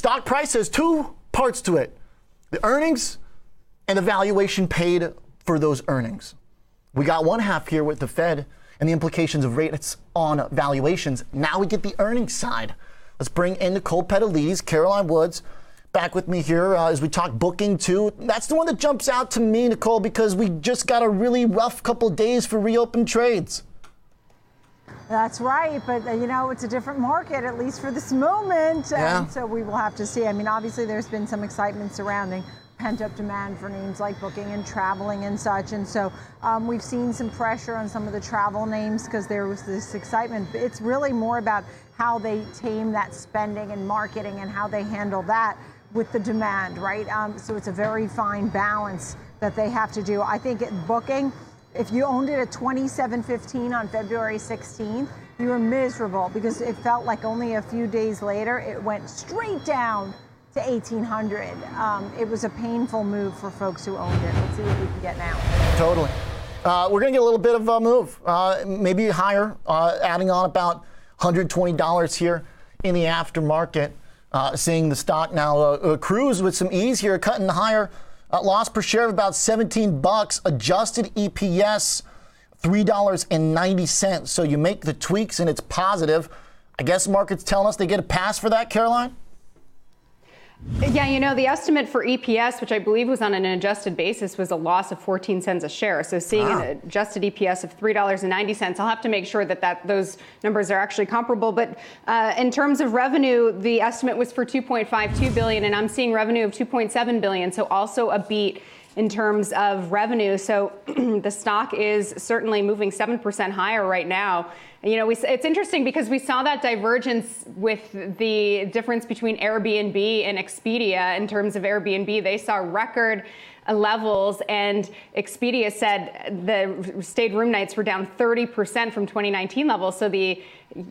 stock price has two parts to it the earnings and the valuation paid for those earnings. We got one half here with the Fed and the implications of rates on valuations. Now we get the earnings side. Let's bring in Nicole Petallides, Caroline Woods, back with me here uh, as we talk booking too. That's the one that jumps out to me, Nicole, because we just got a really rough couple days for reopened trades. That's right, but you know it's a different market at least for this moment, yeah. and so we will have to see. I mean, obviously there's been some excitement surrounding pent up demand for names like booking and traveling and such. And so um, we've seen some pressure on some of the travel names because there was this excitement. It's really more about how they tame that spending and marketing and how they handle that with the demand, right? Um, so it's a very fine balance that they have to do. I think at booking, if you owned it at 27.15 on February 16th, you were miserable because it felt like only a few days later it went straight down to 1800. Um, it was a painful move for folks who owned it. Let's see what we can get now. Totally. Uh, we're going to get a little bit of a move, uh, maybe higher, uh, adding on about $120 here in the aftermarket. Uh, seeing the stock now uh, uh, cruise with some ease here, cutting higher. Loss per share of about 17 bucks. Adjusted EPS $3.90. So you make the tweaks and it's positive. I guess market's telling us they get a pass for that, Caroline? Yeah, you know, the estimate for EPS, which I believe was on an adjusted basis, was a loss of 14 cents a share. So seeing wow. an adjusted EPS of $3.90, I'll have to make sure that, that those numbers are actually comparable. But uh, in terms of revenue, the estimate was for 2.52 billion, and I'm seeing revenue of 2.7 billion. So also a beat in terms of revenue. So the stock is certainly moving 7% higher right now. You know, we, it's interesting because we saw that divergence with the difference between Airbnb and Expedia in terms of Airbnb. They saw record levels, and Expedia said the stayed room nights were down 30% from 2019 levels. So the,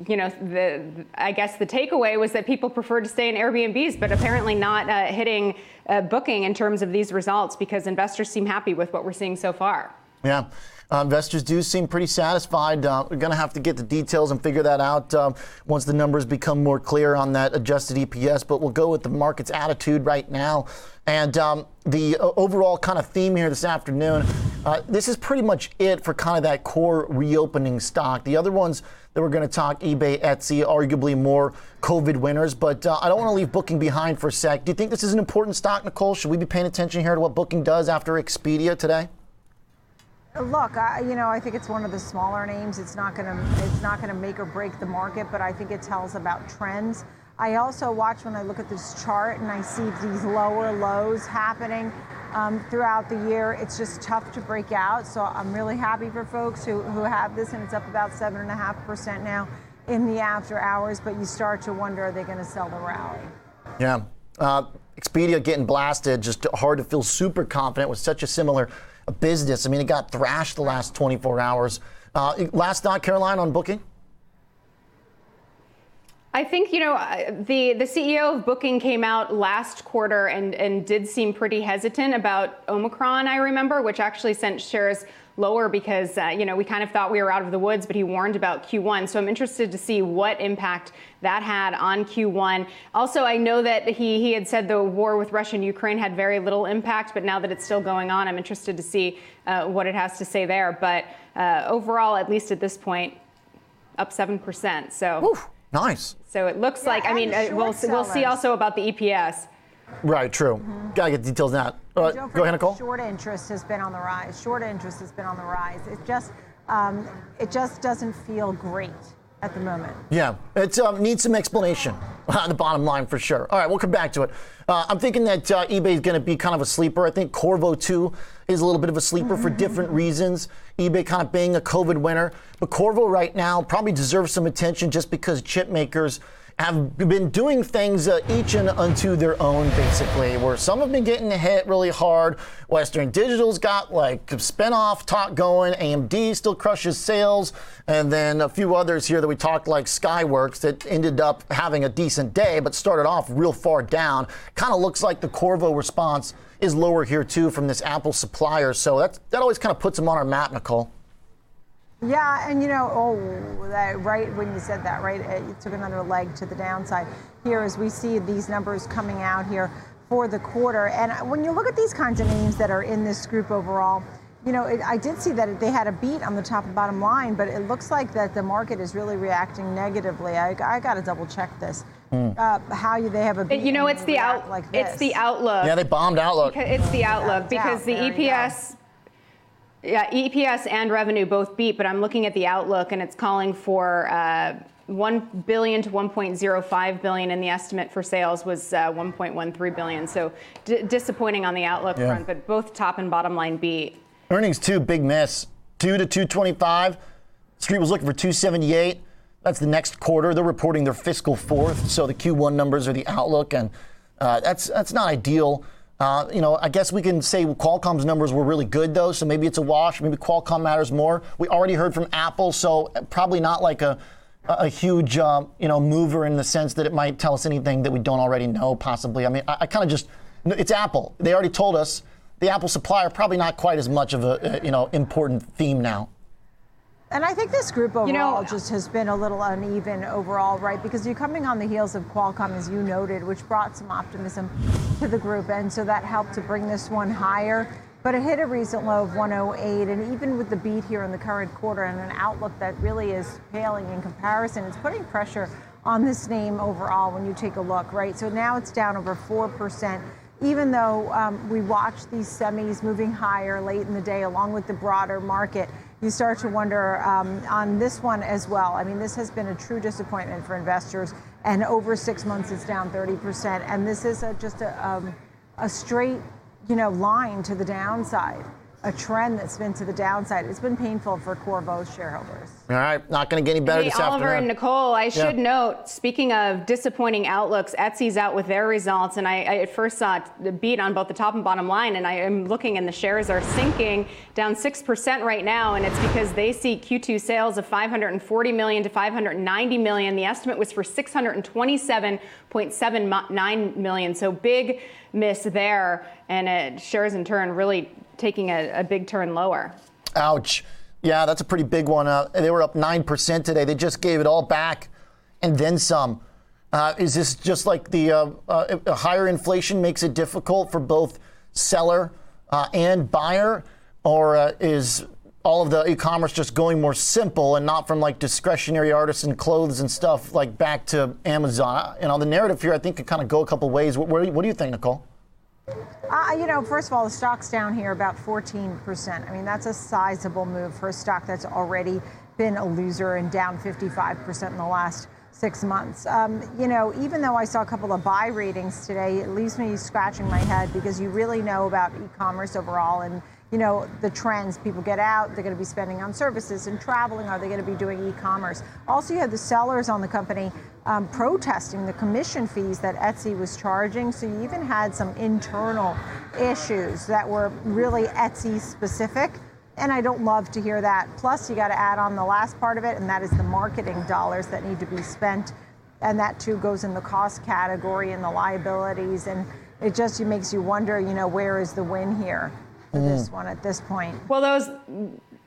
you know, the I guess the takeaway was that people preferred to stay in Airbnbs, but apparently not uh, hitting uh, booking in terms of these results because investors seem happy with what we're seeing so far. Yeah. Uh, investors do seem pretty satisfied. Uh, we're going to have to get the details and figure that out uh, once the numbers become more clear on that adjusted EPS. But we'll go with the market's attitude right now. And um, the uh, overall kind of theme here this afternoon uh, this is pretty much it for kind of that core reopening stock. The other ones that we're going to talk eBay, Etsy, arguably more COVID winners. But uh, I don't want to leave Booking behind for a sec. Do you think this is an important stock, Nicole? Should we be paying attention here to what Booking does after Expedia today? Look, I, you know, I think it's one of the smaller names. It's not going to it's not to make or break the market, but I think it tells about trends. I also watch when I look at this chart and I see these lower lows happening um, throughout the year. It's just tough to break out. So I'm really happy for folks who, who have this, and it's up about seven and a half percent now in the after hours. But you start to wonder, are they going to sell the rally? Yeah. Uh, Expedia getting blasted, just hard to feel super confident with such a similar business. I mean, it got thrashed the last 24 hours. Uh, last night, Caroline, on booking? I think you know the the CEO of Booking came out last quarter and and did seem pretty hesitant about Omicron. I remember, which actually sent shares lower because uh, you know we kind of thought we were out of the woods, but he warned about Q1. So I'm interested to see what impact that had on Q1. Also, I know that he he had said the war with Russia and Ukraine had very little impact, but now that it's still going on, I'm interested to see uh, what it has to say there. But uh, overall, at least at this point, up seven percent. So. Oof, nice. So it looks yeah, like I mean uh, we'll we'll see also about the EPS. Right, true. Mm-hmm. Gotta get details on that. Uh, go ahead, Nicole. Short interest has been on the rise. Short interest has been on the rise. It just, um, it just doesn't feel great at the moment. Yeah, it um, needs some explanation the bottom line for sure. All right, we'll come back to it. Uh, I'm thinking that uh, eBay is going to be kind of a sleeper. I think Qorvo 2 is a little bit of a sleeper for different reasons. eBay kind of being a COVID winner. But Qorvo right now probably deserves some attention just because chip makers – have been doing things uh, each and unto their own, basically, where some have been getting hit really hard. Western Digital's got like spinoff talk going. AMD still crushes sales. And then a few others here that we talked, like Skyworks, that ended up having a decent day, but started off real far down. Kind of looks like the Qorvo response is lower here, too, from this Apple supplier. So that's, that always kind of puts them on our map, Nicole. Yeah, and you know, oh, that, right when you said that, right, it took another leg to the downside here as we see these numbers coming out here for the quarter. And when you look at these kinds of names that are in this group overall, you know, it, I did see that they had a beat on the top and bottom line, but it looks like that the market is really reacting negatively. I, I got to double check this. Mm. Uh, how you, they have a beat you know, it's the out, like it's the outlook. Yeah, they bombed outlook. Because it's the outlook because the EPS. Yeah, EPS and revenue both beat, but I'm looking at the outlook and it's calling for uh, 1 billion to 1.05 billion, and the estimate for sales was uh, 1.13 billion. So d- disappointing on the outlook yeah. front, but both top and bottom line beat. Earnings too, big miss. Two to 225. Street was looking for 278. That's the next quarter. They're reporting their fiscal fourth, so the Q1 numbers are the outlook, and uh, that's that's not ideal. Uh, you know, I guess we can say Qualcomm's numbers were really good though, so maybe it's a wash. Maybe Qualcomm matters more. We already heard from Apple, so probably not like a a huge uh, you know mover in the sense that it might tell us anything that we don't already know. Possibly. I mean, I, I kind of just it's Apple. They already told us the Apple supplier probably not quite as much of a, you know important theme now. And I think this group overall you know, just has been a little uneven overall, right? Because you're coming on the heels of Qualcomm, as you noted, which brought some optimism to the group, and so that helped to bring this one higher. But it hit a recent low of 108, and even with the beat here in the current quarter and an outlook that really is paling in comparison, it's putting pressure on this name overall when you take a look, right? So now it's down over 4% even though um, we watch these semis moving higher late in the day along with the broader market, you start to wonder um, on this one as well. I mean, this has been a true disappointment for investors, and over six months it's down 30%. And this is a, just a, um, a straight, you know, line to the downside a trend that's been to the downside. It's been painful for Qorvo's shareholders. All right, not going to get any better hey, this Oliver afternoon. and Nicole, I should yeah. note, speaking of disappointing outlooks, Etsy's out with their results, and I, I, at first saw the beat on both the top and bottom line, and I am looking, and the shares are sinking down six percent right now, and it's because they see Q2 sales of 540 million to 590 million. The estimate was for 627.79 million, so big miss there, and it shares in turn really taking a, a big turn lower. Ouch. Yeah, that's a pretty big one. Uh, they were up 9% today. They just gave it all back and then some. Uh, is this just like the uh, uh higher inflation makes it difficult for both seller uh, and buyer? Or uh, is all of the e-commerce just going more simple and not from like discretionary artisan clothes and stuff like back to Amazon? You know, the narrative here I think could kind of go a couple ways. What, what do you think, Nicole? Uh, you know, first of all, the stock's down here about 14%. I mean, that's a sizable move for a stock that's already been a loser and down 55% in the last six months. Um, you know, even though I saw a couple of buy ratings today, it leaves me scratching my head because you really know about e-commerce overall and you know, the trends. People get out, they're going to be spending on services and traveling. Are they going to be doing e commerce? Also, you have the sellers on the company um, protesting the commission fees that Etsy was charging. So you even had some internal issues that were really Etsy specific. And I don't love to hear that. Plus, you got to add on the last part of it, and that is the marketing dollars that need to be spent. And that too goes in the cost category and the liabilities. And it just makes you wonder, you know, where is the win here? For mm. this one at this point. Well, those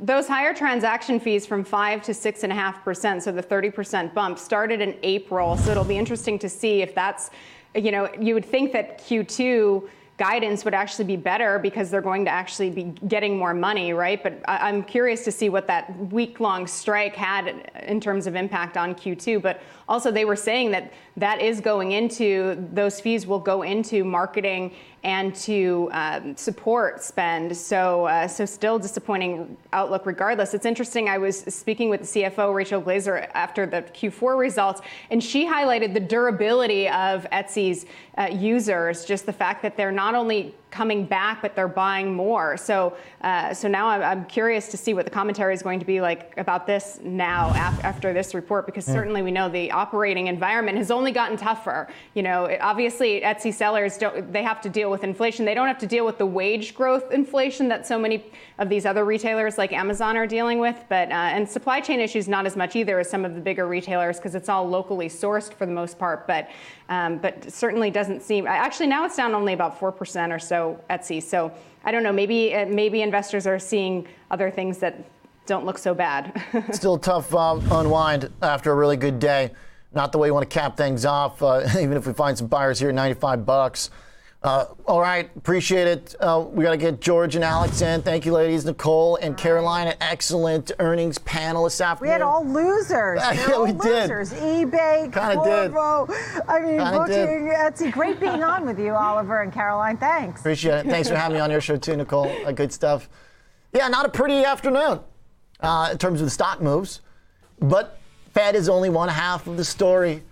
those higher transaction fees from five to six and a half percent, so the 30 percent bump, started in April. So it'll be interesting to see if that's, you know, you would think that Q2 guidance would actually be better because they're going to actually be getting more money, right? But I'm curious to see what that week long strike had in terms of impact on Q2. But also, they were saying that that is going into, those fees will go into marketing and to um, support spend. So, uh, so still disappointing outlook regardless. It's interesting. I was speaking with the CFO Rachel Glaser after the Q4 results, and she highlighted the durability of Etsy's uh, users. Just the fact that they're not only coming back, but they're buying more. So, uh, so now I'm, I'm, curious to see what the commentary is going to be like about this now af- after this report, because mm. certainly we know the operating environment has only gotten tougher. You know, it, obviously Etsy sellers don't they have to deal with inflation. They don't have to deal with the wage growth inflation that so many of these other retailers like Amazon are dealing with. But uh, and supply chain issues not as much either as some of the bigger retailers because it's all locally sourced for the most part. But um, but certainly doesn't seem. Actually, now it's down only about four percent or so Etsy. So I don't know. Maybe uh, maybe investors are seeing other things that don't look so bad. Still tough um, unwind after a really good day. Not the way you want to cap things off, uh, even if we find some buyers here at 95 bucks. Uh, all right, appreciate it. Uh, we got to get George and Alex in. Thank you, ladies. Nicole and Caroline, an excellent earnings panel this afternoon. We had all losers. Yeah, all we did. losers. eBay, Kinda did. Qorvo. I mean, Kinda did. booking, Etsy. Great being on with you, Oliver and Caroline. Thanks. Appreciate it. Thanks for having me on your show too, Nicole. Uh, good stuff. Yeah, not a pretty afternoon uh, in terms of the stock moves, but Fed is only one half of the story.